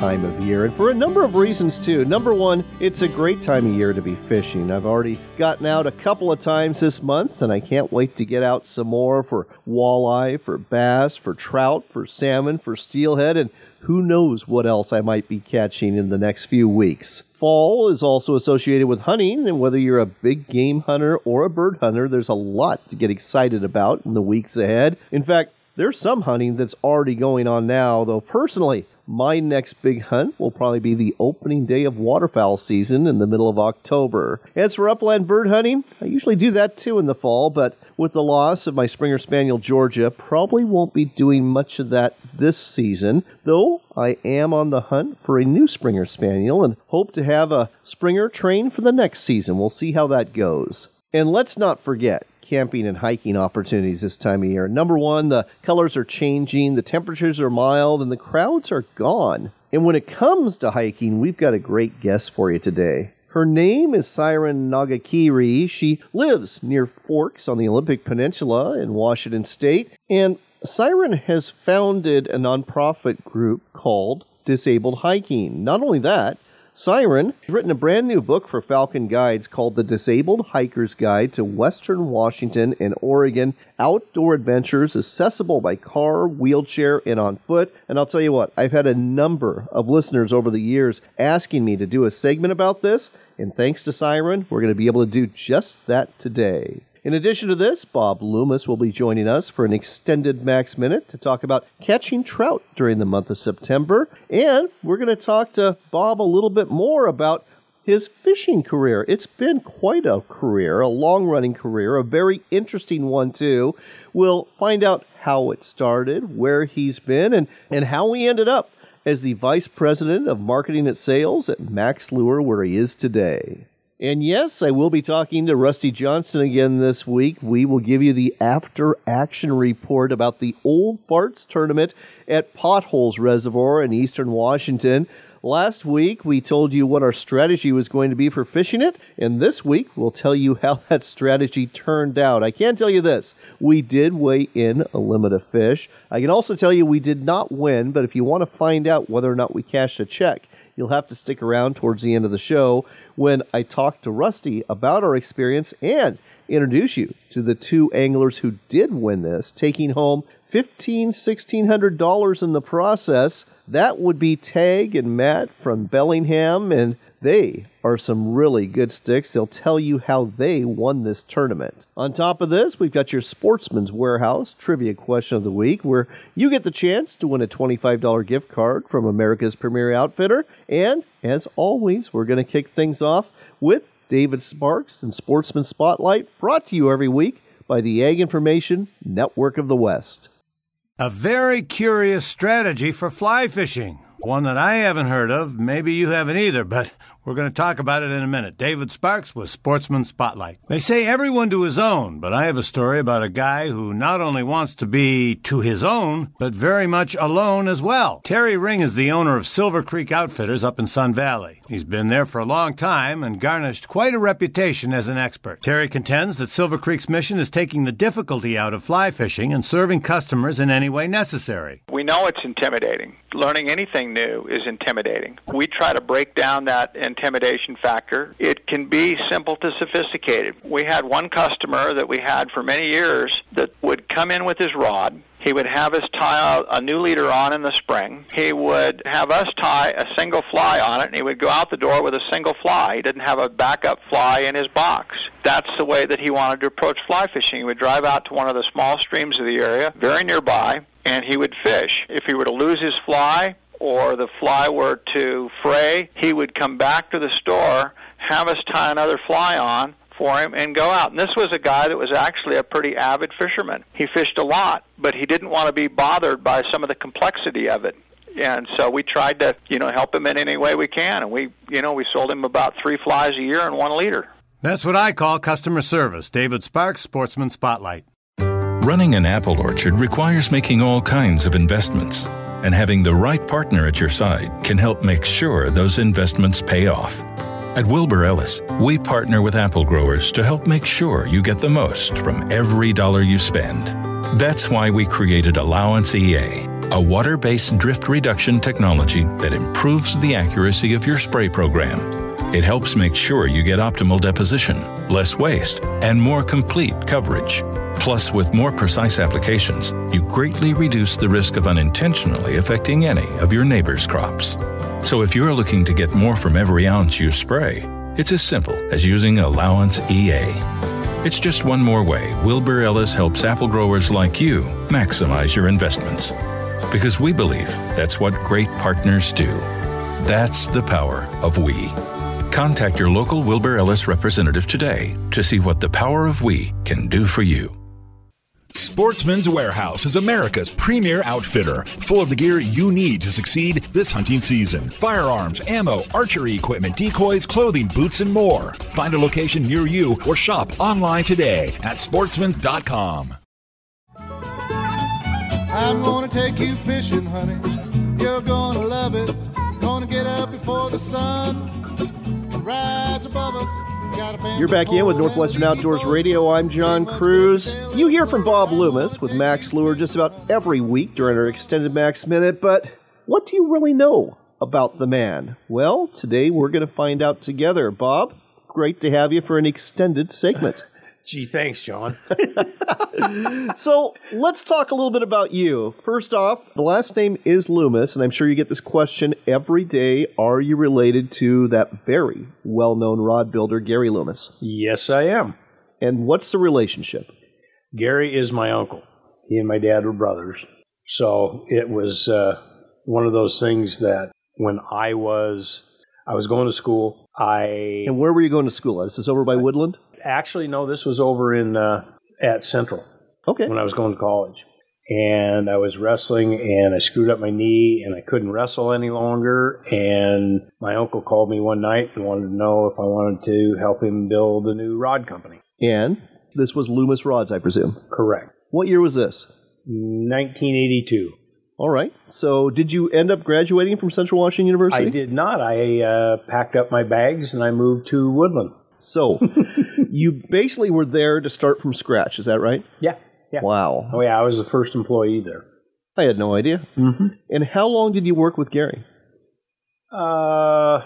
time of year, and for a number of reasons too. Number one, it's a great time of year to be fishing. I've already gotten out a couple of times this month, and I can't wait to get out some more for walleye, for bass, for trout, for salmon, for steelhead, and who knows what else I might be catching in the next few weeks. Fall is also associated with hunting, and whether you're a big game hunter or a bird hunter, there's a lot to get excited about in the weeks ahead. In fact, there's some hunting that's already going on now, though personally, my next big hunt will probably be the opening day of waterfowl season in the middle of October. As for upland bird hunting, I usually do that too in the fall, but with the loss of my Springer Spaniel Georgia, probably won't be doing much of that this season, though I am on the hunt for a new Springer Spaniel and hope to have a Springer trained for the next season. We'll see how that goes. And let's not forget, camping and hiking opportunities this time of year. Number one, the colors are changing, the temperatures are mild, and the crowds are gone. And when it comes to hiking, we've got a great guest for you today. Her name is Syren Nagakyrie. She lives near Forks on the Olympic Peninsula in Washington State. And Syren has founded a nonprofit group called Disabled Hiking. Not only that, Syren has written a brand new book for Falcon Guides called The Disabled Hiker's Guide to Western Washington and Oregon Outdoor Adventures, accessible by car, wheelchair, and on foot. And I'll tell you what, I've had a number of listeners over the years asking me to do a segment about this, and thanks to Syren, we're going to be able to do just that today. In addition to this, Bob Loomis will be joining us for an extended Max Minute to talk about catching trout during the month of September. And we're going to talk to Bob a little bit more about his fishing career. It's been quite a career, a long running career, a very interesting one, too. We'll find out how it started, where he's been, and, and how he ended up as the vice president of marketing and sales at Max Lure, where he is today. And yes, I will be talking to Rusty Johnson again this week. We will give you the after action report about the Old Farts tournament at Potholes Reservoir in eastern Washington. Last week, we told you what our strategy was going to be for fishing it, and this week, we'll tell you how that strategy turned out. I can tell you this we did weigh in a limit of fish. I can also tell you we did not win, but if you want to find out whether or not we cashed a check, you'll have to stick around towards the end of the show when I talk to Rusty about our experience and introduce you to the two anglers who did win this, taking home fifteen, sixteen hundred dollars in the process. That would be Tag and Matt from Bellingham, and they are some really good sticks. They'll tell you how they won this tournament. On top of this, we've got your Sportsman's Warehouse trivia question of the week, where you get the chance to win a $25 gift card from America's premier outfitter. And as always, we're going to kick things off with David Sparks and Sportsman Spotlight, brought to you every week by the Ag Information Network of the West. A very curious strategy for fly fishing. One that I haven't heard of. Maybe you haven't either, but we're going to talk about it in a minute. David Sparks with Sportsman Spotlight. They say everyone to his own, but I have a story about a guy who not only wants to be to his own, but very much alone as well. Terry Ring is the owner of Silver Creek Outfitters up in Sun Valley. He's been there for a long time and garnished quite a reputation as an expert. Terry contends that Silver Creek's mission is taking the difficulty out of fly fishing and serving customers in any way necessary. We know it's intimidating. Learning anything new is intimidating. We try to break down that intimidation factor. It can be simple to sophisticated. We had one customer that we had for many years that would come in with his rod. He would have us tie a new leader on in the spring. He would have us tie a single fly on it, and he would go out the door with a single fly. He didn't have a backup fly in his box. That's the way that he wanted to approach fly fishing. He would drive out to one of the small streams of the area, very nearby, and he would fish. If he were to lose his fly, or the fly were to fray, he would come back to the store, have us tie another fly on for him, and go out. And this was a guy that was actually a pretty avid fisherman. He fished a lot, but he didn't want to be bothered by some of the complexity of it. and so we tried to you know help him in any way we can, and we you know we sold him about three flies a year and one leader. That's what I call customer service. David Sparks, Sportsman Spotlight. Running an apple orchard requires making all kinds of investments, and having the right partner at your side can help make sure those investments pay off. At Wilbur Ellis, we partner with apple growers to help make sure you get the most from every dollar you spend. That's why we created Allowance EA, a water based drift reduction technology that improves the accuracy of your spray program. It helps make sure you get optimal deposition, less waste, and more complete coverage. Plus, with more precise applications, you greatly reduce the risk of unintentionally affecting any of your neighbor's crops. So if you're looking to get more from every ounce you spray, it's as simple as using Allowance EA. It's just one more way Wilbur Ellis helps apple growers like you maximize your investments. Because we believe that's what great partners do. That's the power of we. Contact your local Wilbur Ellis representative today to see what the power of we can do for you. Sportsman's Warehouse is America's premier outfitter, full of the gear you need to succeed this hunting season. Firearms, ammo, archery equipment, decoys, clothing, boots, and more. Find a location near you or shop online today at sportsmans.com. I'm gonna take you fishing, honey. You're gonna love it. Gonna get up before the sun rise above us. You're back in with Northwestern Outdoors Radio. I'm John Cruz. You hear from Bob Loomis with Max Lure just about every week during our extended Max Minute, but what do you really know about the man? Well, today we're going to find out together. Bob, great to have you for an extended segment. Gee, thanks, John. so let's talk a little bit about you. First off, the last name is Loomis, and I'm sure you get this question every day. Are you related to that very well known rod builder, Gary Loomis? Yes, I am. And what's the relationship? Gary is my uncle. He and my dad were brothers. So it was uh, one of those things that when I was I was going to school, I And where were you going to school? This is over by Woodland? Actually no, this was over in uh, at Central Okay. when I was going to college. And I was wrestling and I screwed up my knee and I couldn't wrestle any longer. And my uncle called me one night and wanted to know if I wanted to help him build a new rod company. And this was Loomis Rods, I presume. Correct. What year was this? 1982. All right. So, did you end up graduating from Central Washington University? I did not. I uh, packed up my bags and I moved to Woodland. So, you basically were there to start from scratch. Is that right? Yeah. Yeah. Wow. Oh, yeah. I was the first employee there. I had no idea. Mm-hmm. And how long did you work with Gary? Uh,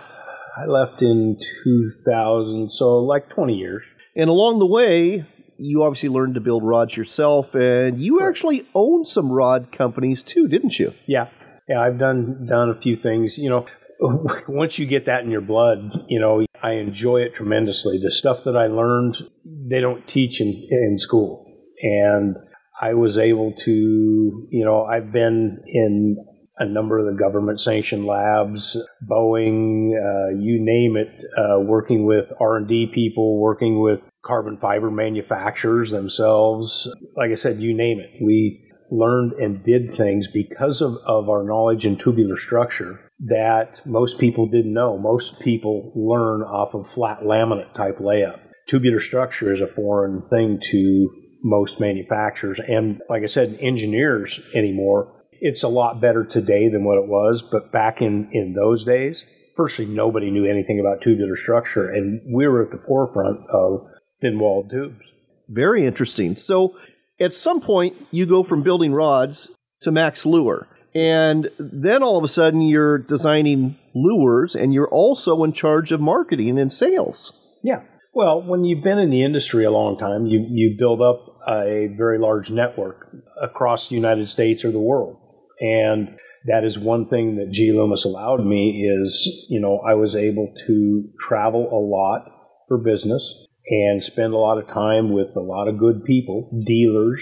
I left in 2000, so like 20 years. And along the way, you obviously learned to build rods yourself, and you actually owned some rod companies too, didn't you? Yeah. Yeah. I've done, done a few things. You know, once you get that in your blood, you know, I enjoy it tremendously. The stuff that I learned, they don't teach in, in school. And I was able to, you know, I've been in a number of the government sanctioned labs, Boeing, uh, you name it, uh, working with R&D people, working with carbon fiber manufacturers themselves. Like I said, you name it. We learned and did things because of, of our knowledge in tubular structure that most people didn't know. Most people learn off of flat laminate type layup. Tubular structure is a foreign thing to most manufacturers and like I said, engineers anymore. It's a lot better today than what it was, but back in, in those days, firstly, nobody knew anything about tubular structure, and we were at the forefront of thin walled tubes. Very interesting. So, at some point, you go from building rods to Max Lure. And then all of a sudden, you're designing lures and you're also in charge of marketing and sales. Yeah. Well, when you've been in the industry a long time, you, you build up a very large network across the United States or the world. And that is one thing that G. Loomis allowed me is, you know, I was able to travel a lot for business and spend a lot of time with a lot of good people, dealers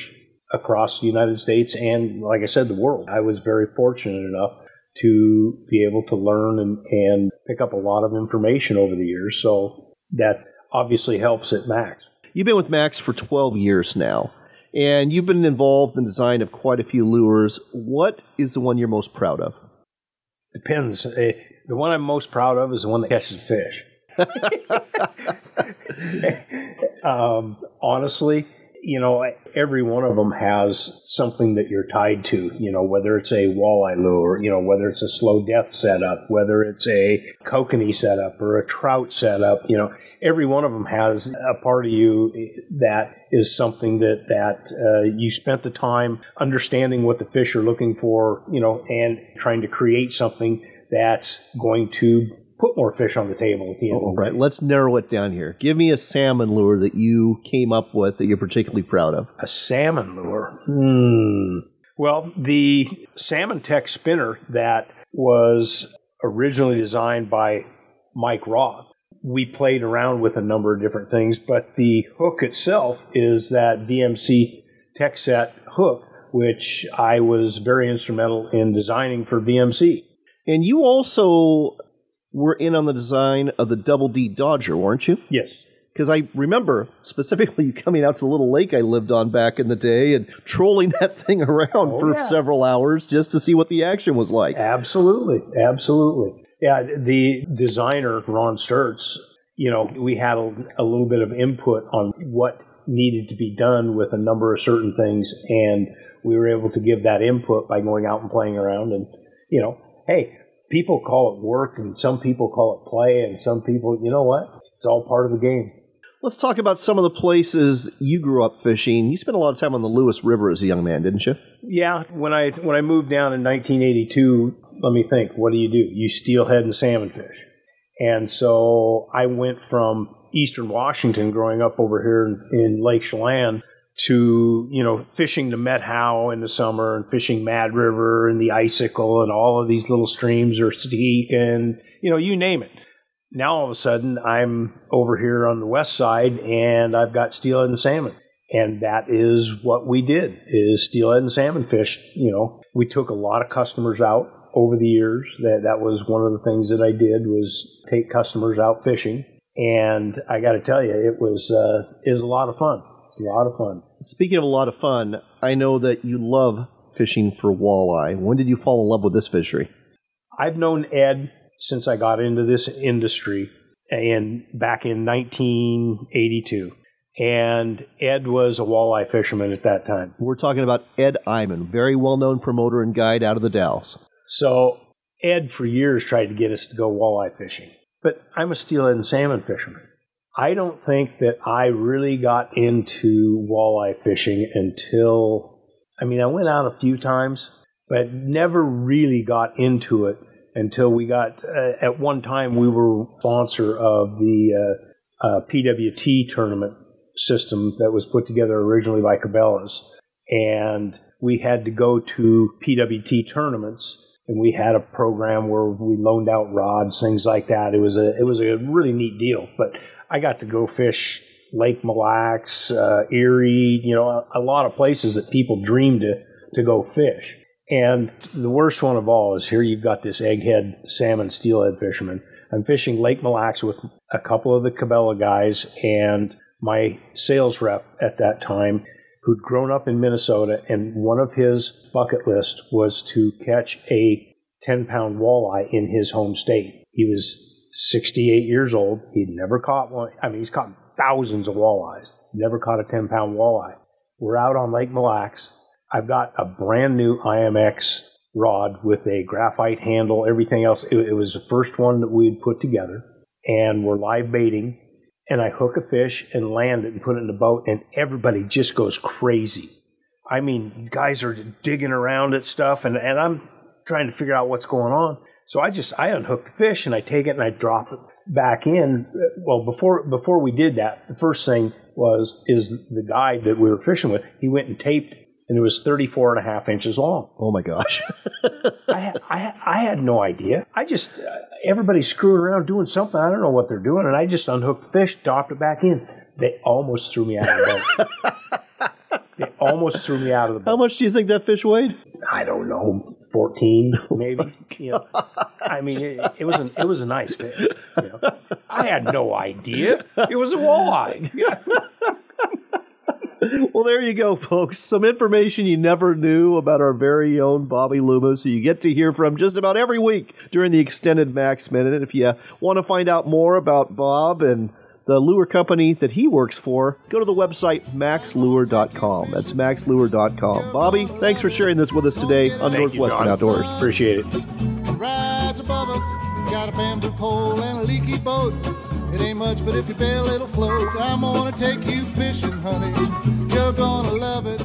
across the United States and, like I said, the world. I was very fortunate enough to be able to learn and, and pick up a lot of information over the years. So that obviously helps at Max. You've been with Max for 12 years now, and you've been involved in the design of quite a few lures. What is the one you're most proud of? Depends. Uh, the one I'm most proud of is the one that catches fish. um, honestly, you know, every one of them has something that you're tied to, you know, whether it's a walleye lure, you know, whether it's a slow death setup, whether it's a kokanee setup or a trout setup, you know, every one of them has a part of you that is something that, that uh, you spent the time understanding what the fish are looking for, you know, and trying to create something that's going to put more fish on the table at the end. All right, let's narrow it down here. Give me a salmon lure that you came up with that you're particularly proud of. A salmon lure. Hmm. Well, the Salmon Tech spinner that was originally designed by Mike Roth. We played around with a number of different things, but the hook itself is that VMC Tech Set hook, which I was very instrumental in designing for VMC. And you also were in on the design of the Double D Dodger, weren't you? Yes. Because I remember specifically you coming out to the little lake I lived on back in the day and trolling that thing around Oh, for yeah. several hours just to see what the action was like. Absolutely, absolutely. Yeah, the designer Ron Sturts. You know, we had a, a little bit of input on what needed to be done with a number of certain things, and we were able to give that input by going out and playing around. And you know, hey, people call it work, and some people call it play, and some people, you know what? It's all part of the game. Let's talk about some of the places you grew up fishing. You spent a lot of time on the Lewis River as a young man, didn't you? Yeah, when I when I moved down in 1982, let me think. What do you do? You steelhead and salmon fish, and so I went from Eastern Washington, growing up over here in, in Lake Chelan, to you know fishing the Met Methow in the summer and fishing Mad River and the Icicle and all of these little streams or Steak and you know you name it. Now all of a sudden I'm over here on the west side and I've got steelhead and salmon. And that is what we did is steelhead and salmon fish. You know we took a lot of customers out over the years. That that was one of the things that i did was take customers out fishing. And i got to tell you it was uh, was a lot of fun it's a lot of fun Speaking of a lot of fun, I know that you love fishing for walleye. When did you fall in love with this fishery? i've known ed since i got into this industry and back in 1982 and ed was a walleye fisherman at that time We're talking about Ed Iman, very well known promoter and guide out of the Dalles. So Ed for years tried to get us to go walleye fishing, but I'm a steelhead and salmon fisherman. I don't think that I really got into walleye fishing until, I mean, I went out a few times, but never really got into it until we got, uh, at one time, we were sponsor of the uh, uh, PWT tournament system that was put together originally by Cabela's. And we had to go to PWT tournaments and we had a program where we loaned out rods, things like that. It was a it was a really neat deal. But I got to go fish Lake Mille Lacs, uh, Erie, you know, a, a lot of places that people dream to to go fish. And the worst one of all is here you've got this egghead salmon steelhead fisherman. I'm fishing Lake Mille Lacs with a couple of the Cabela guys and my sales rep at that time who'd grown up in Minnesota, and one of his bucket list was to catch a 10 pound walleye in his home state. He was 68 years old. He'd never caught one. I mean, he's caught thousands of walleyes, never caught a 10 pound walleye. We're out on Lake Mille Lacs. I've got a brand new IMX rod with a graphite handle, everything else. It, it was the first one that we had put together, and we're live baiting and I hook a fish and land it and put it in the boat, and everybody just goes crazy. I mean, guys are digging around at stuff, and, and I'm trying to figure out what's going on. So I just I unhook the fish and I take it and I drop it back in. Well, before before we did that, the first thing was is the guide that we were fishing with. He went and taped, and it was 34 and a half inches long. Oh my gosh. I had, I, had, I had no idea. I just, everybody's screwing around doing something. I don't know what they're doing. And I just unhooked the fish, dropped it back in. They almost threw me out of the boat. they almost threw me out of the boat. How much do you think that fish weighed? I don't know, 14 maybe. you know, I mean, it, it was an, it was a nice fish. You know. I had no idea. It was a walleye. Well, there you go, folks. Some information you never knew about our very own Bobby Loomis, who you get to hear from just about every week during the extended Max Minute. And if you want to find out more about Bob and the lure company that he works for, go to the website maxlure.com. That's maxlure.com. Bobby, thanks for sharing this with us today on Thank you, Northwestern John. Outdoors. Appreciate it. Rise above us, got a bamboo pole and a leaky boat. It ain't much, but if you bail, it'll float. I'm gonna take you fishing, honey. You're gonna love it.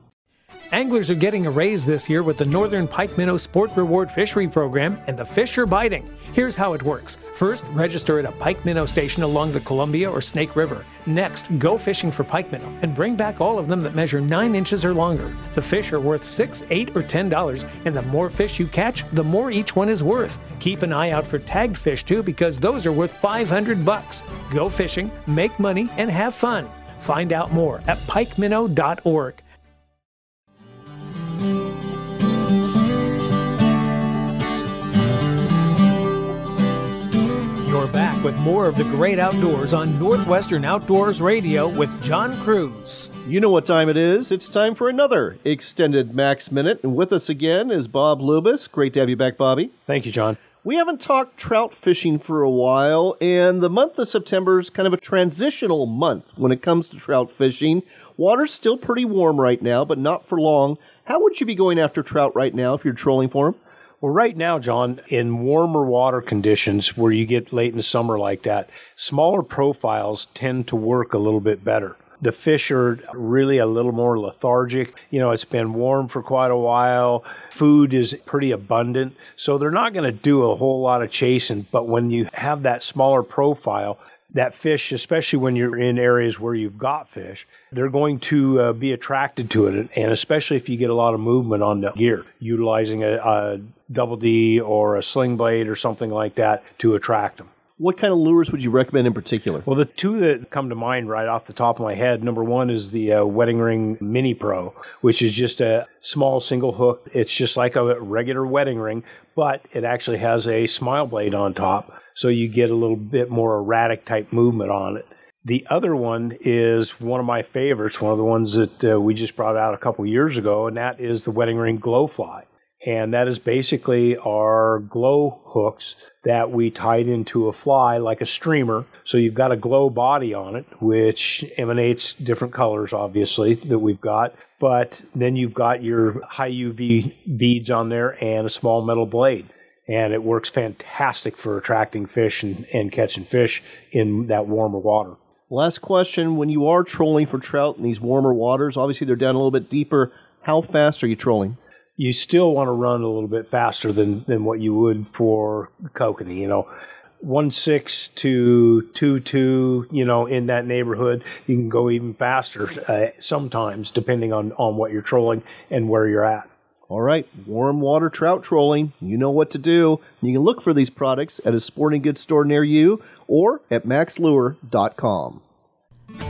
Anglers are getting a raise this year with the Northern Pike Minnow Sport Reward Fishery Program, and the fish are biting. Here's how it works. First, register at a pike minnow station along the Columbia or Snake River. Next, go fishing for pike minnow and bring back all of them that measure 9 inches or longer. The fish are worth 6 8 or $10, and the more fish you catch, the more each one is worth. Keep an eye out for tagged fish too because those are worth 500 bucks. Go fishing, make money, and have fun. Find out more at pikeminnow.org. with more of the great outdoors on Northwestern Outdoors Radio with John Cruz. You know what time it is. It's time for another extended Max Minute. And with us again is Bob Loomis. Great to have you back, Bobby. Thank you, John. We haven't talked trout fishing for a while, and the month of September is kind of a transitional month when it comes to trout fishing. Water's still pretty warm right now, but not for long. How would you be going after trout right now if you're trolling for them? Well, right now, John, in warmer water conditions where you get late in the summer like that, smaller profiles tend to work a little bit better. The fish are really a little more lethargic. You know, it's been warm for quite a while. Food is pretty abundant. So they're not going to do a whole lot of chasing. But when you have that smaller profile, that fish, especially when you're in areas where you've got fish, they're going to uh, be attracted to it. And especially if you get a lot of movement on the gear, utilizing a, a double D or a sling blade or something like that to attract them. What kind of lures would you recommend in particular? Well, the two that come to mind right off the top of my head number one is the uh, Wedding Ring Mini Pro, which is just a small single hook. It's just like a regular wedding ring, but it actually has a smile blade on top, so you get a little bit more erratic type movement on it. The other one is one of my favorites, one of the ones that uh, we just brought out a couple years ago, and that is the Wedding Ring Glow Fly. And that is basically our glow hooks that we tied into a fly like a streamer. So you've got a glow body on it, which emanates different colors, obviously, that we've got. But then you've got your high UV beads on there and a small metal blade. And it works fantastic for attracting fish and, and catching fish in that warmer water. Last question When you are trolling for trout in these warmer waters, obviously they're down a little bit deeper. How fast are you trolling? You still want to run a little bit faster than, than what you would for kokanee. You know, one six to two two. You know, in that neighborhood, you can go even faster uh, sometimes, depending on on what you're trolling and where you're at. All right, warm water trout trolling. You know what to do. You can look for these products at a sporting goods store near you or at maxlure.com.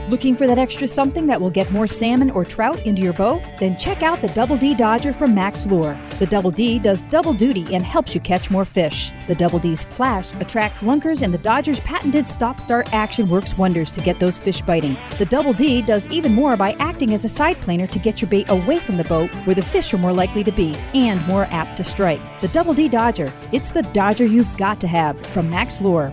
Looking for that extra something that will get more salmon or trout into your boat? Then check out the Double D Dodger from Max Lure. The Double D does double duty and helps you catch more fish. The Double D's flash attracts lunkers, and the Dodger's patented stop start action works wonders to get those fish biting. The Double D does even more by acting as a side planer to get your bait away from the boat where the fish are more likely to be and more apt to strike. The Double D Dodger. It's the Dodger you've got to have from Max Lure.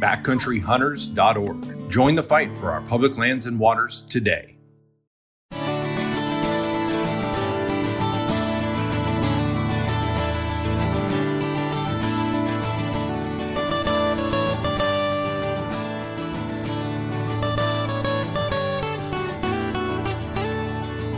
backcountryhunters.org. Join the fight for our public lands and waters today.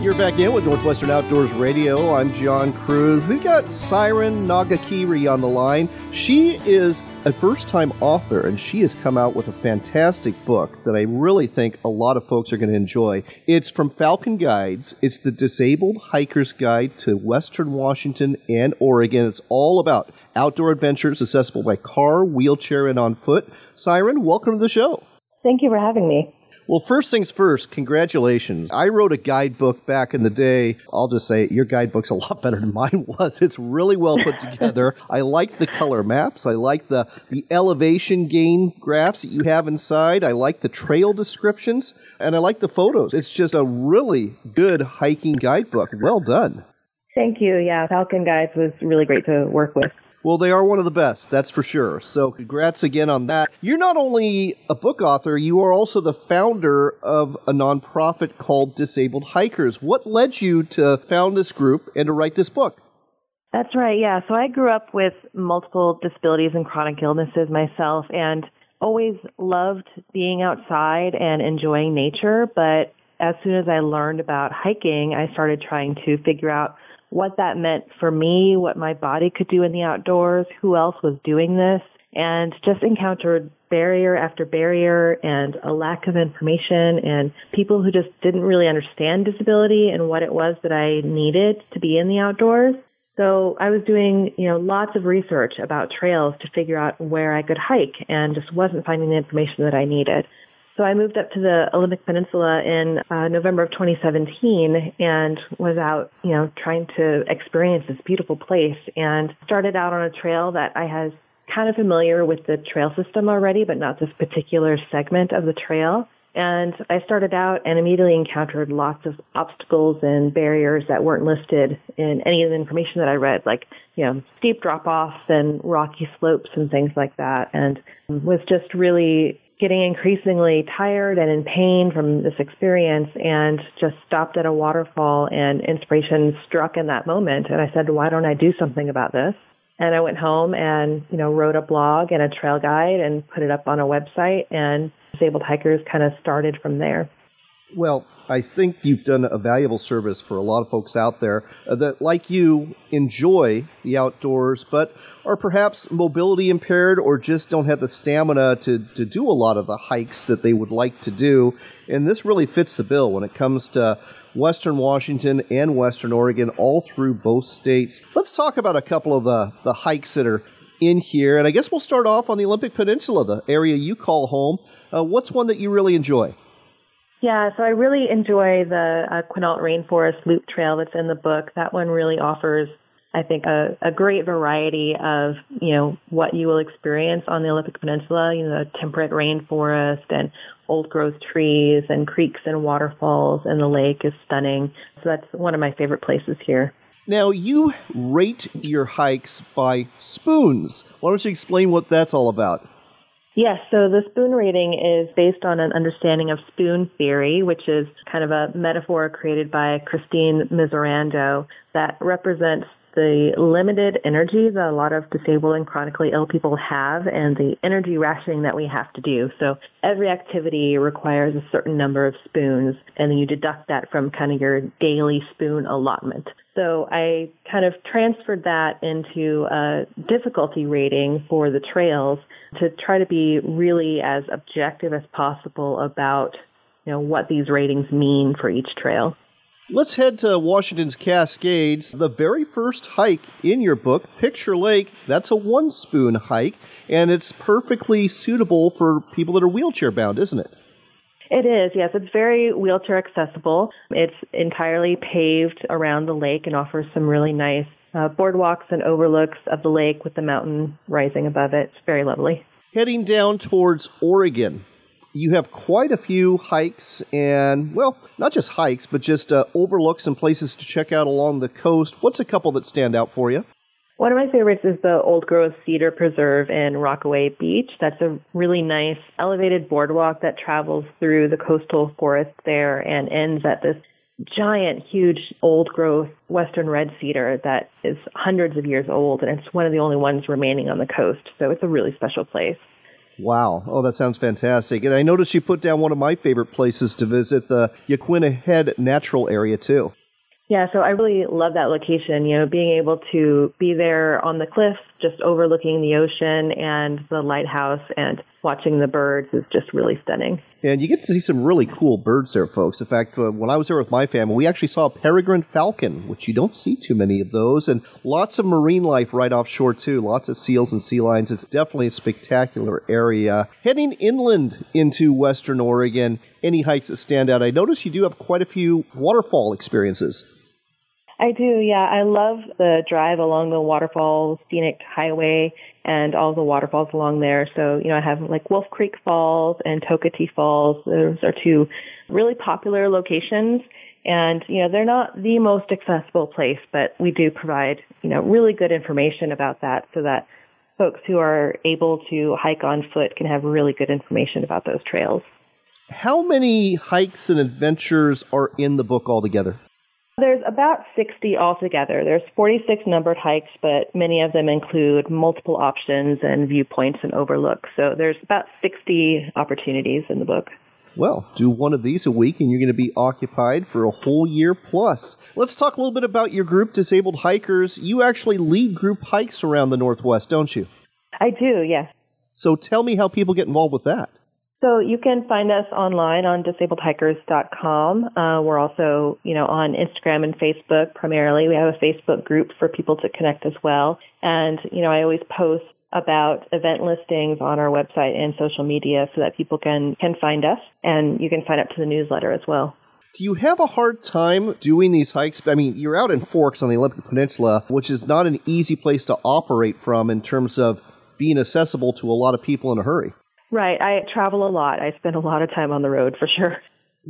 You're back in with Northwestern Outdoors Radio. I'm John Cruz. We've got Syren Nagakyrie on the line. She is a first time author, and she has come out with a fantastic book that I really think a lot of folks are going to enjoy. It's from Falcon Guides, it's the Disabled Hiker's Guide to Western Washington and Oregon. It's all about outdoor adventures accessible by car, wheelchair, and on foot. Syren, welcome to the show. Thank you for having me. Well, first things first, congratulations. I wrote a guidebook back in the day. I'll just say your guidebook's a lot better than mine was. It's really well put together. I like the color maps. I like the, the elevation gain graphs that you have inside. I like the trail descriptions and I like the photos. It's just a really good hiking guidebook. Well done. Thank you. Yeah, Falcon Guides was really great to work with. Well, they are one of the best, that's for sure. So, congrats again on that. You're not only a book author, you are also the founder of a nonprofit called Disabled Hikers. What led you to found this group and to write this book? That's right, yeah. So, I grew up with multiple disabilities and chronic illnesses myself and always loved being outside and enjoying nature. But as soon as I learned about hiking, I started trying to figure out what that meant for me, what my body could do in the outdoors, who else was doing this, and just encountered barrier after barrier and a lack of information and people who just didn't really understand disability and what it was that I needed to be in the outdoors. So I was doing, you know, lots of research about trails to figure out where I could hike and just wasn't finding the information that I needed. So I moved up to the Olympic Peninsula in uh, November of 2017 and was out, you know, trying to experience this beautiful place and started out on a trail that I was kind of familiar with the trail system already, but not this particular segment of the trail. And I started out and immediately encountered lots of obstacles and barriers that weren't listed in any of the information that I read, like, you know, steep drop offs and rocky slopes and things like that. And was just really getting increasingly tired and in pain from this experience and just stopped at a waterfall and inspiration struck in that moment. And I said, why don't I do something about this? And I went home and, you know, wrote a blog and a trail guide and put it up on a website and disabled hikers kind of started from there. Well, I think you've done a valuable service for a lot of folks out there uh, that, like you, enjoy the outdoors, but are perhaps mobility impaired or just don't have the stamina to, to do a lot of the hikes that they would like to do. And this really fits the bill when it comes to Western Washington and Western Oregon, all through both states. Let's talk about a couple of the, the hikes that are in here. And I guess we'll start off on the Olympic Peninsula, the area you call home. Uh, what's one that you really enjoy? Yeah, so I really enjoy the uh, Quinault Rainforest Loop Trail that's in the book. That one really offers, I think, a, a great variety of, you know, what you will experience on the Olympic Peninsula, you know, the temperate rainforest and old growth trees and creeks and waterfalls, and the lake is stunning. So that's one of my favorite places here. Now, you rate your hikes by spoons. Why don't you explain what that's all about? Yes, so the spoon rating is based on an understanding of spoon theory, which is kind of a metaphor created by Christine Miserandino that represents the limited energy that a lot of disabled and chronically ill people have and the energy rationing that we have to do. So every activity requires a certain number of spoons and then you deduct that from kind of your daily spoon allotment. So I kind of transferred that into a difficulty rating for the trails to try to be really as objective as possible about you know what these ratings mean for each trail. Let's head to Washington's Cascades. The very first hike in your book, Picture Lake, that's a one spoon hike, and it's perfectly suitable for people that are wheelchair bound, isn't it? It is, yes. It's very wheelchair accessible. It's entirely paved around the lake and offers some really nice uh, boardwalks and overlooks of the lake with the mountain rising above it. It's very lovely. Heading down towards Oregon, you have quite a few hikes and, well, not just hikes, but just uh, overlooks and places to check out along the coast. What's a couple that stand out for you? One of my favorites is the Old Growth Cedar Preserve in Rockaway Beach. That's a really nice elevated boardwalk that travels through the coastal forest there and ends at this giant, huge old growth western red cedar that is hundreds of years old, and it's one of the only ones remaining on the coast. So it's a really special place. Wow. Oh, that sounds fantastic. And I noticed you put down one of my favorite places to visit, the Yaquina Head Natural Area, too. Yeah, so I really love that location. You know, being able to be there on the cliffs, just overlooking the ocean and the lighthouse and watching the birds is just really stunning. And you get to see some really cool birds there, folks. In fact, uh, when I was there with my family, we actually saw a peregrine falcon, which you don't see too many of those, and lots of marine life right offshore, too. Lots of seals and sea lions. It's definitely a spectacular area. Heading inland into Western Oregon, any hikes that stand out? I notice you do have quite a few waterfall experiences. I do, yeah. I love the drive along the waterfall scenic highway and all the waterfalls along there. So, you know, I have like Wolf Creek Falls and Toketee Falls. Those are two really popular locations. And, you know, they're not the most accessible place, but we do provide, you know, really good information about that so that folks who are able to hike on foot can have really good information about those trails. How many hikes and adventures are in the book altogether? There's about 60 altogether. There's 46 numbered hikes, but many of them include multiple options and viewpoints and overlooks. So there's about 60 opportunities in the book. Well, do one of these a week and you're going to be occupied for a whole year plus. Let's talk a little bit about your group, Disabled Hikers. You actually lead group hikes around the Northwest, don't you? I do, yes. So tell me how people get involved with that. So you can find us online on disabledhikers.com. Uh, we're also, you know, on Instagram and Facebook primarily. We have a Facebook group for people to connect as well. And, you know, I always post about event listings on our website and social media so that people can, can find us and you can sign up to the newsletter as well. Do you have a hard time doing these hikes? I mean, you're out in Forks on the Olympic Peninsula, which is not an easy place to operate from in terms of being accessible to a lot of people in a hurry. Right. I travel a lot. I spend a lot of time on the road for sure.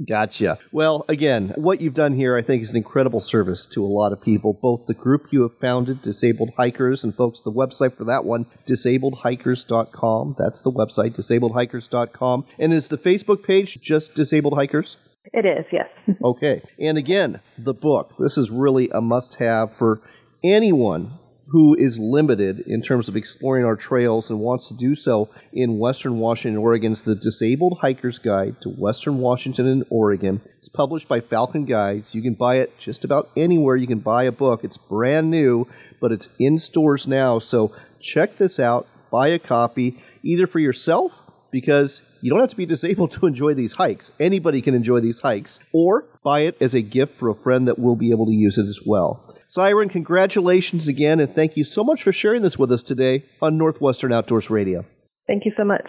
Gotcha. Well, again, what you've done here, I think, is an incredible service to a lot of people. Both the group you have founded, Disabled Hikers, and folks, the website for that one, disabledhikers.com. That's the website, disabledhikers.com. And is the Facebook page just Disabled Hikers? It is, yes. okay. And again, the book. This is really a must have for anyone who is limited in terms of exploring our trails and wants to do so in Western Washington, Oregon. It's the Disabled Hiker's Guide to Western Washington and Oregon. It's published by Falcon Guides. You can buy it just about anywhere you can buy a book. It's brand new, but it's in stores now. So check this out. Buy a copy either for yourself because you don't have to be disabled to enjoy these hikes. Anybody can enjoy these hikes, or buy it as a gift for a friend that will be able to use it as well. Syren, congratulations again, and thank you so much for sharing this with us today on Northwestern Outdoors Radio. Thank you so much.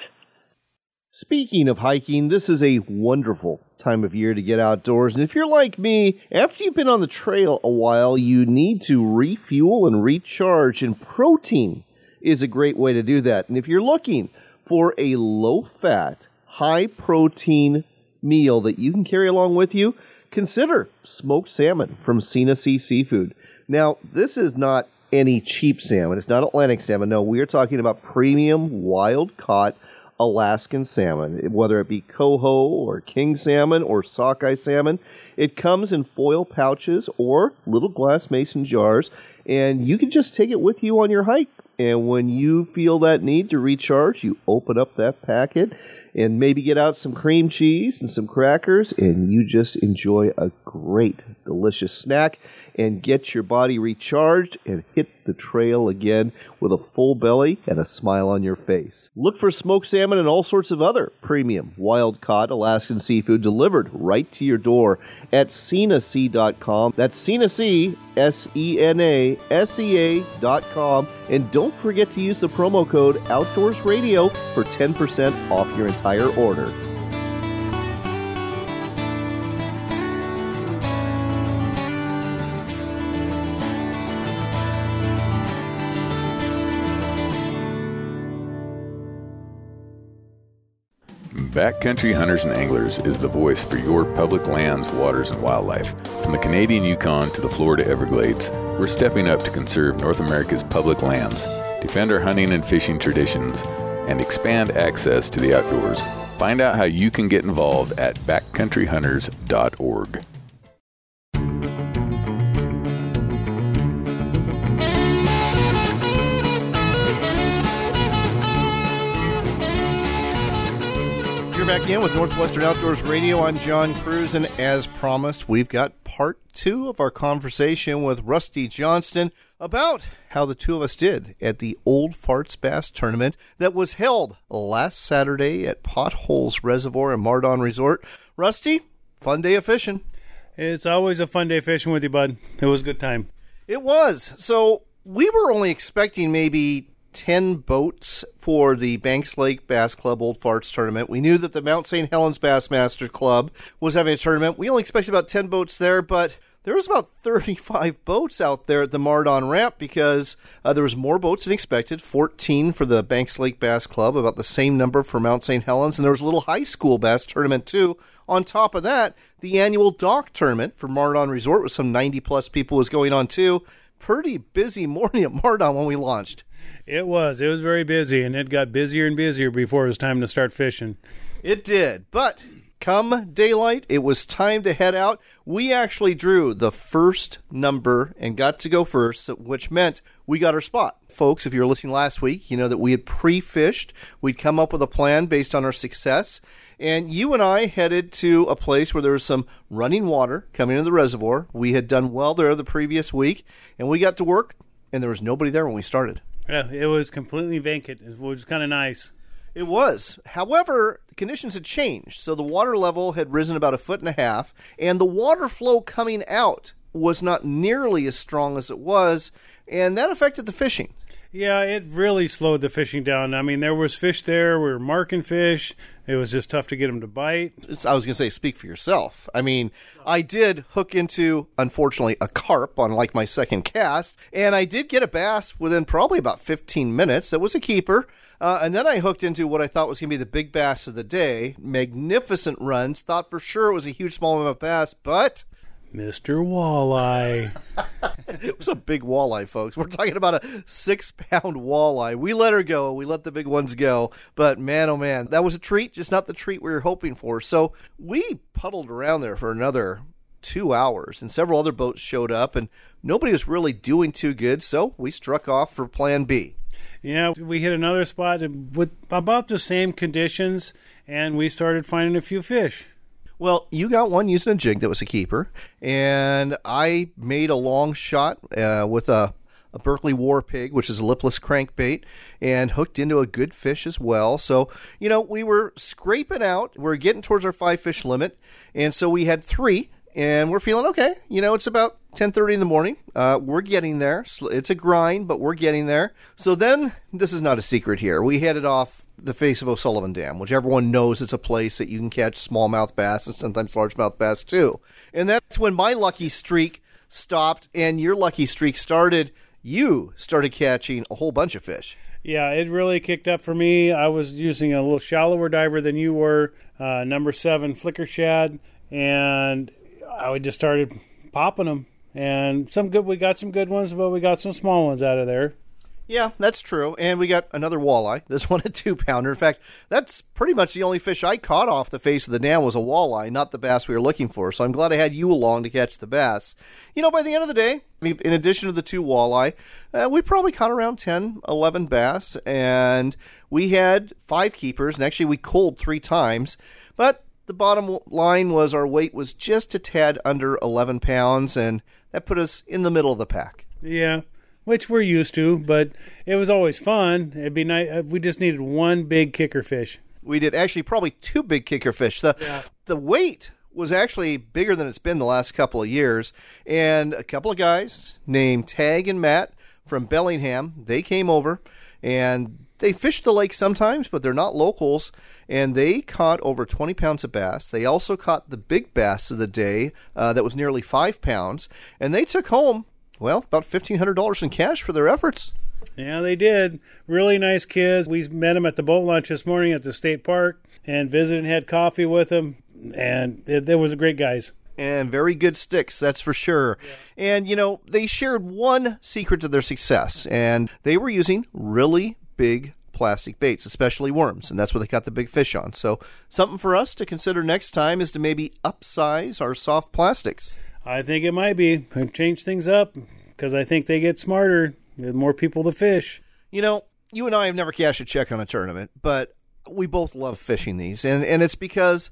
Speaking of hiking, this is a wonderful time of year to get outdoors. And if you're like me, after you've been on the trail a while, you need to refuel and recharge, and protein is a great way to do that. And if you're looking for a low fat, high protein meal that you can carry along with you, consider smoked salmon from Sena Sea Seafood. Now, this is not any cheap salmon. It's not Atlantic salmon. No, we are talking about premium wild caught Alaskan salmon, whether it be coho or king salmon or sockeye salmon. It comes in foil pouches or little glass mason jars, and you can just take it with you on your hike. And when you feel that need to recharge, you open up that packet and maybe get out some cream cheese and some crackers, and you just enjoy a great, delicious snack and get your body recharged and hit the trail again with a full belly and a smile on your face. Look for smoked salmon and all sorts of other premium wild caught Alaskan seafood delivered right to your door at senasea.com. That's Senasea, S E N A S E A.com. And don't forget to use the promo code Outdoors Radio for 10% off your entire order. Backcountry Hunters and Anglers is the voice for your public lands, waters, and wildlife. From the Canadian Yukon to the Florida Everglades, we're stepping up to conserve North America's public lands, defend our hunting and fishing traditions, and expand access to the outdoors. Find out how you can get involved at backcountryhunters.org. back in with Northwestern Outdoors Radio. I'm John Kruse, and as promised, we've got part two of our conversation with Rusty Johnston about how the two of us did at the Old Farts Bass Tournament that was held last Saturday at Potholes Reservoir and Mardon Resort. Rusty, fun day of fishing. It's always a fun day fishing with you, bud. It was a good time. It was. So we were only expecting maybe 10 boats for the Banks Lake Bass Club Old Farts tournament. We knew that the Mount St. Helens Bassmaster Club was having a tournament. We only expected about 10 boats there, but there was about 35 boats out there at the Mardon ramp because uh, there was more boats than expected 14 for the banks lake bass club about the same number for mount st helens and there was a little high school bass tournament too on top of that the annual dock tournament for mardon resort with some 90 plus people was going on too pretty busy morning at mardon when we launched It was. It was very busy, and it got busier and busier before it was time to start fishing. It did. But come daylight, it was time to head out. We actually drew the first number and got to go first, which meant we got our spot. Folks, if you were listening last week, you know that we had pre fished. We'd come up with a plan based on our success. And you and I headed to a place where there was some running water coming into the reservoir. We had done well there the previous week, and we got to work, and there was nobody there when we started. Yeah, it was completely vacant. It was kind of nice. It was. However, the conditions had changed. So the water level had risen about a foot and a half, and the water flow coming out was not nearly as strong as it was, and that affected the fishing. Yeah, it really slowed the fishing down. I mean, there was fish there. We were marking fish. It was just tough to get them to bite. It's, I was going to say, speak for yourself. I mean, I did hook into, unfortunately, a carp on like my second cast, and I did get a bass within probably about 15 minutes. It was a keeper. Uh, and then I hooked into what I thought was going to be the big bass of the day. Magnificent runs. Thought for sure it was a huge smallmouth bass, but Mr. Walleye. it was a big walleye, folks. We're talking about a six pound walleye. We let her go. We let the big ones go. But man, oh man, that was a treat, just not the treat we were hoping for. So we puddled around there for another two hours, and several other boats showed up, and nobody was really doing too good. So we struck off for plan B. Yeah, we hit another spot with about the same conditions, and we started finding a few fish. Well, you got one using a jig that was a keeper, and I made a long shot uh, with a, a Berkley War Pig, which is a lipless crankbait, and hooked into a good fish as well. So, you know, we were scraping out. We are getting towards our five fish limit, and so we had three, and we're feeling okay. You know, it's about 10:30 in the morning. Uh, we're getting there. It's a grind, but we're getting there. So then, this is not a secret here. We headed off the face of O'Sullivan Dam, which everyone knows it's a place that you can catch smallmouth bass and sometimes largemouth bass too. And that's when my lucky streak stopped and your lucky streak started. You started catching a whole bunch of fish. Yeah, it really kicked up for me. I was using a little shallower diver than you were, uh, number seven flicker shad, and I just started popping them. And some good, we got some good ones, but we got some small ones out of there. Yeah, that's true. And we got another walleye. This one a two pounder. In fact, that's pretty much the only fish I caught off the face of the dam was a walleye, not the bass we were looking for. So I'm glad I had you along to catch the bass. You know, by the end of the day, in addition to the two walleye, uh, we probably caught around 10, 11 bass, and we had five keepers, and actually we culled three times. But the bottom line was our weight was just a tad under 11 pounds, and that put us in the middle of the pack. Yeah which we're used to, but it was always fun. It'd be nice. Uh, we just needed one big kicker fish. We did actually probably two big kicker fish. The yeah. the weight was actually bigger than it's been the last couple of years, and a couple of guys named Tag and Matt from Bellingham they came over and they fish the lake sometimes, but they're not locals. And they caught over 20 pounds of bass. They also caught the big bass of the day uh, that was nearly five pounds. And they took home well, about $1,500 in cash for their efforts. Yeah, they did. Really nice kids. We met them at the boat launch this morning at the state park and visited and had coffee with them. And it, it was great guys. And very good sticks, that's for sure. Yeah. And, you know, they shared one secret to their success, and they were using really big plastic baits, especially worms, and that's what they got the big fish on. So, something for us to consider next time is to maybe upsize our soft plastics. I think it might be. I change things up because I think they get smarter with more people to fish. You know, you and I have never cashed a check on a tournament, but we both love fishing these, and and it's because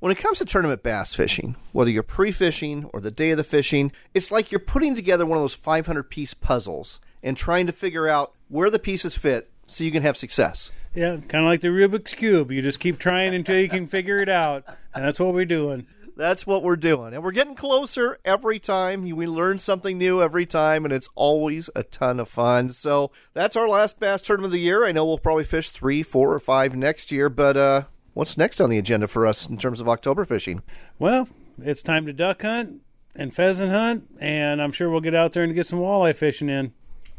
when it comes to tournament bass fishing, whether you're pre-fishing or the day of the fishing, it's like you're putting together one of those 500 piece puzzles and trying to figure out where the pieces fit so you can have success. Yeah, kind of like the Rubik's cube. You just keep trying until you can figure it out, and that's what we're doing. That's what we're doing. And we're getting closer every time. We learn something new every time, and it's always a ton of fun. So that's our last bass tournament of the year. I know we'll probably fish three, four, or five next year, but uh, what's next on the agenda for us in terms of October fishing? Well, it's time to duck hunt and pheasant hunt, and I'm sure we'll get out there and get some walleye fishing in.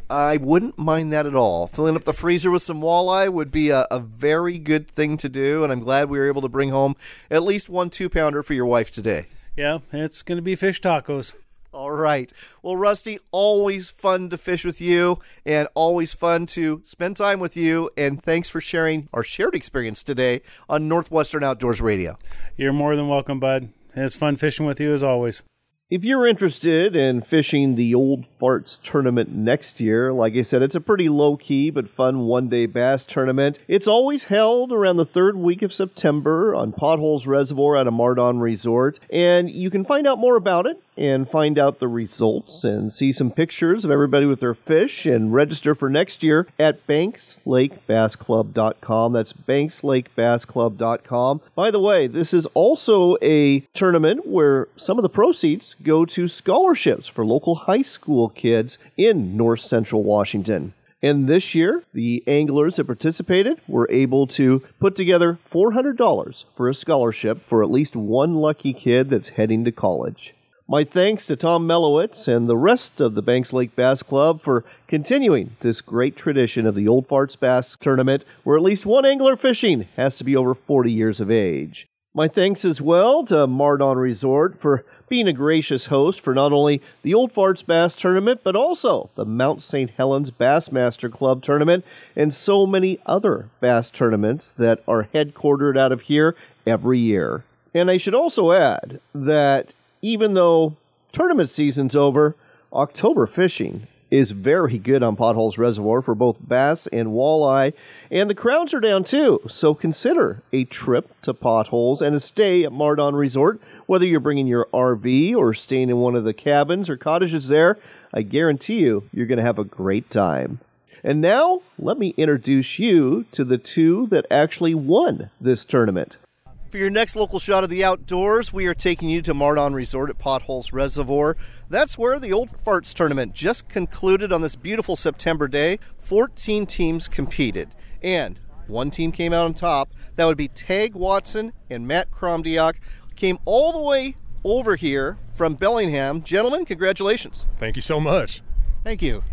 I wouldn't mind that at all. Filling up the freezer with some walleye would be a, a, very good thing to do, and I'm glad we were able to bring home at least one two pounder for your wife today. Yeah, it's going to be fish tacos. All right. Well, Rusty, always fun to fish with you and always fun to spend time with you. And thanks for sharing our shared experience today on Northwestern Outdoors Radio. You're more than welcome, bud. It's fun fishing with you as always. If you're interested in fishing the Old Farts tournament next year, like I said, it's a pretty low key but fun one day bass tournament. It's always held around the third week of September on Potholes Reservoir at a Mardon Resort, and you can find out more about it and find out the results and see some pictures of everybody with their fish and register for next year at bankslakebassclub.com. That's bankslakebassclub.com. By the way, this is also a tournament where some of the proceeds go to scholarships for local high school kids in north central Washington. And this year, the anglers that participated were able to put together $400 for a scholarship for at least one lucky kid that's heading to college. My thanks to Tom Mellowitz and the rest of the Banks Lake Bass Club for continuing this great tradition of the Old Farts Bass Tournament, where at least one angler fishing has to be over 40 years of age. My thanks as well to Mardon Resort for being a gracious host for not only the Old Farts Bass Tournament, but also the Mount St. Helens Bassmaster Club Tournament and so many other bass tournaments that are headquartered out of here every year. And I should also add that even though tournament season's over, October fishing is very good on Potholes Reservoir for both bass and walleye, and the crowds are down too. So consider a trip to Potholes and a stay at Mardon Resort, whether you're bringing your RV or staying in one of the cabins or cottages there. I guarantee you, you're going to have a great time. And now, let me introduce you to the two that actually won this tournament. For your next local shot of the outdoors, we are taking you to Mardon Resort at Potholes Reservoir. That's where the Old Farts tournament just concluded on this beautiful September day. 14 teams competed, and one team came out on top. That would be Tag Watson and Matt Kromdiak. Came all the way over here from Bellingham. Gentlemen, congratulations. Thank you so much. Thank you.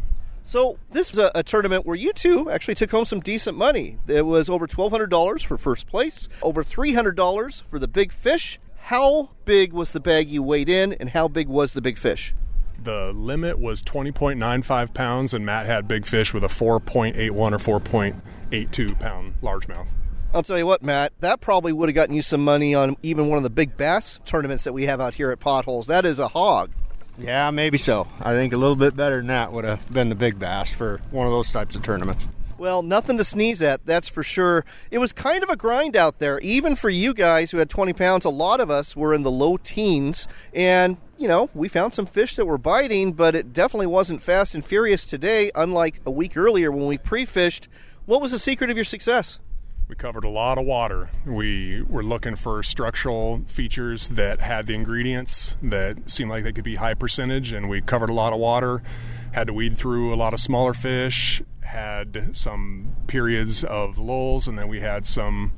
So this was a, a, tournament where you two actually took home some decent money. It was over twelve hundred dollars for first place, over three hundred dollars for the big fish. How big was the bag you weighed in, and how big was the big fish? The limit was twenty point nine five pounds, and Matt had big fish with a four point eight one or four point eight two pound largemouth. I'll tell you what, Matt, that probably would have gotten you some money on even one of the big bass tournaments that we have out here at Potholes. That is a hog. Yeah, maybe so. I think a little bit better than that would have been the big bass for one of those types of tournaments. Well, nothing to sneeze at, that's for sure. It was kind of a grind out there. Even for you guys who had 20 pounds, a lot of us were in the low teens. And, you know, we found some fish that were biting, but it definitely wasn't fast and furious today, unlike a week earlier when we pre fished. What was the secret of your success? We covered a lot of water. We were looking for structural features that had the ingredients that seemed like they could be high percentage, and we covered a lot of water. Had to weed through a lot of smaller fish. Had some periods of lulls, and then we had some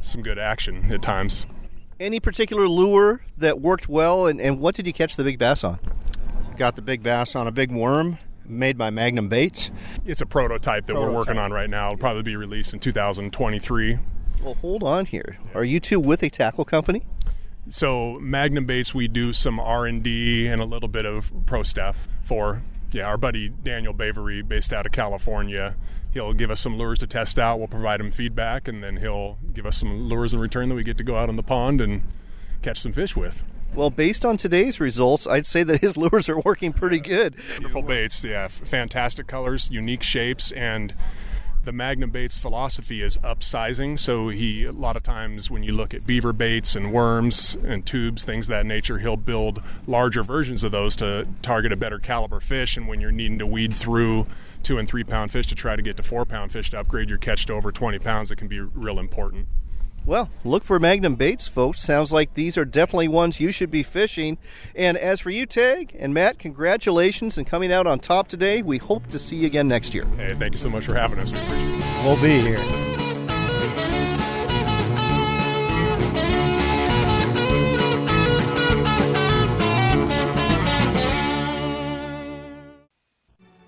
some good action at times. Any particular lure that worked well, and, and what did you catch the big bass on? Got the big bass on a big worm made by Magnum Baits. It's a prototype that Prototype. we're working on right now. It'll probably be released in 2023. Well, hold on here. Are you two with a tackle company? So Magnum Baits, we do some R and D and a little bit of pro stuff for. Yeah, our buddy Daniel Bavery, based out of California, he'll give us some lures to test out. We'll provide him feedback, and then he'll give us some lures in return that we get to go out on the pond and catch some fish with. Well, based on today's results, I'd say that his lures are working pretty good. Wonderful baits, yeah, fantastic colors, unique shapes, and the Magnum Baits philosophy is upsizing. So he, a lot of times, when you look at beaver baits and worms and tubes, things of that nature, he'll build larger versions of those to target a better caliber fish. And when you're needing to weed through two and three pound fish to try to get to four pound fish to upgrade your catch to over 20 pounds, it can be real important. Well, look for Magnum baits, folks. Sounds like these are definitely ones you should be fishing. And as for you, Tag and Matt, congratulations on coming out on top today. We hope to see you again next year. Hey, thank you so much for having us. We appreciate it. We'll be here.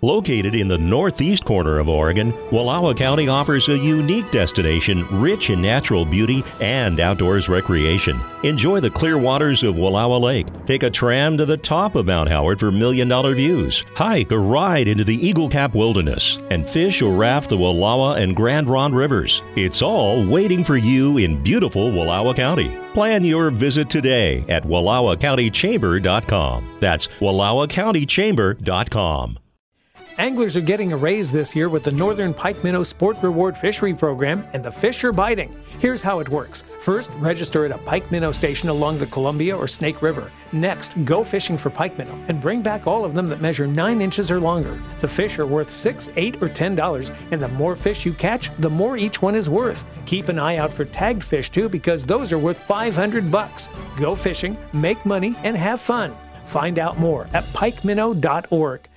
Located in the northeast corner of Oregon, Wallowa County offers a unique destination rich in natural beauty and outdoors recreation. Enjoy the clear waters of Wallowa Lake. Take a tram to the top of Mount Howard for million dollar views. Hike or ride into the Eagle Cap Wilderness and fish or raft the Wallowa and Grand Ronde rivers. It's all waiting for you in beautiful Wallowa County. Plan your visit today at WallowaCountyChamber.com. That's WallowaCountyChamber.com. Anglers are getting a raise this year with the Northern Pike Minnow Sport Reward Fishery Program and the fish are biting. Here's how it works. First, register at a pike minnow station along the Columbia or Snake River. Next, go fishing for pike minnow and bring back all of them that measure 9 inches or longer. The fish are worth 6 8 or $10, and the more fish you catch, the more each one is worth. Keep an eye out for tagged fish too because those are worth 500 bucks. Go fishing, make money, and have fun. Find out more at pikeminnow.org.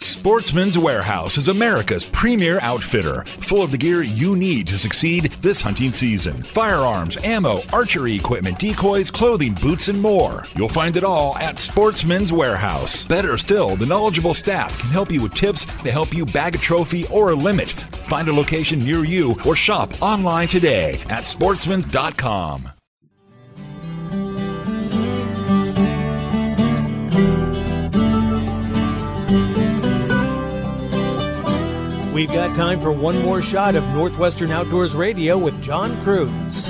Sportsman's Warehouse is America's premier outfitter, full of the gear you need to succeed this hunting season. Firearms, ammo, archery equipment, decoys, clothing, boots, and more. You'll find it all at Sportsman's Warehouse. Better still, the knowledgeable staff can help you with tips to help you bag a trophy or a limit. Find a location near you or shop online today at sportsmans.com. We've got time for one more shot of Northwestern Outdoors Radio with John Kruse.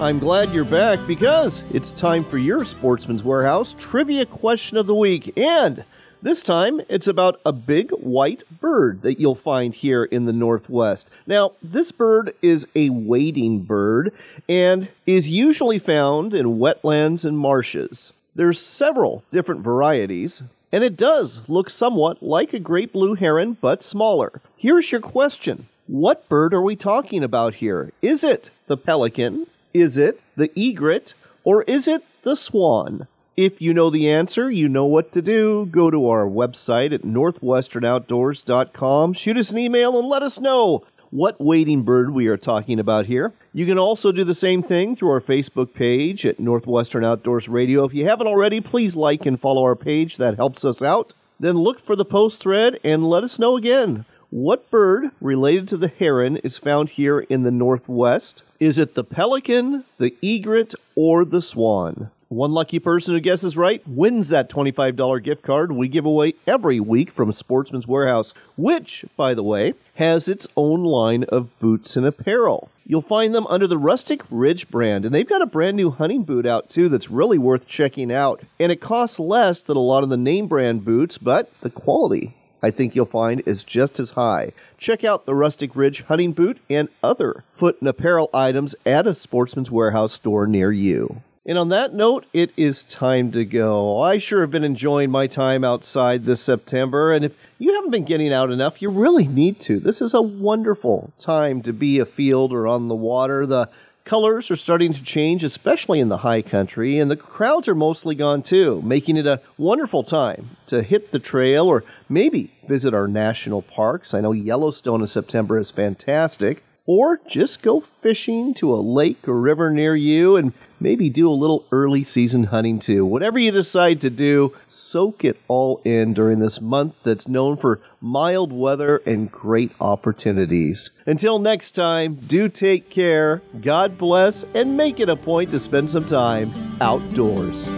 I'm glad you're back because it's time for your Sportsman's Warehouse trivia question of the week. And this time it's about a big white bird that you'll find here in the Northwest. Now, this bird is a wading bird and is usually found in wetlands and marshes. There's several different varieties, and it does look somewhat like a great blue heron, but smaller. Here's your question What bird are we talking about here? Is it the pelican? Is it the egret? Or is it the swan? If you know the answer, you know what to do. Go to our website at northwesternoutdoors.com, shoot us an email, and let us know what wading bird we are talking about here. You can also do the same thing through our Facebook page at Northwestern Outdoors Radio. If you haven't already, please like and follow our page. That helps us out. Then look for the post thread and let us know again. What bird related to the heron is found here in the Northwest? Is it the pelican, the egret, or the swan? One lucky person who guesses right wins that $25 gift card we give away every week from Sportsman's Warehouse, which, by the way, has its own line of boots and apparel. You'll find them under the Rustic Ridge brand, and they've got a brand new hunting boot out too that's really worth checking out. And it costs less than a lot of the name brand boots, but the quality I think you'll find is just as high. Check out the Rustic Ridge hunting boot and other foot and apparel items at a Sportsman's Warehouse store near you. And on that note, it is time to go. I sure have been enjoying my time outside this September, and if you haven't been getting out enough, you really need to. This is a wonderful time to be afield or on the water. The colors are starting to change, especially in the high country, and the crowds are mostly gone too, making it a wonderful time to hit the trail or maybe visit our national parks. I know Yellowstone in September is fantastic. Or just go fishing to a lake or river near you and maybe do a little early season hunting too. Whatever you decide to do, soak it all in during this month that's known for mild weather and great opportunities. Until next time, do take care, God bless, and make it a point to spend some time outdoors.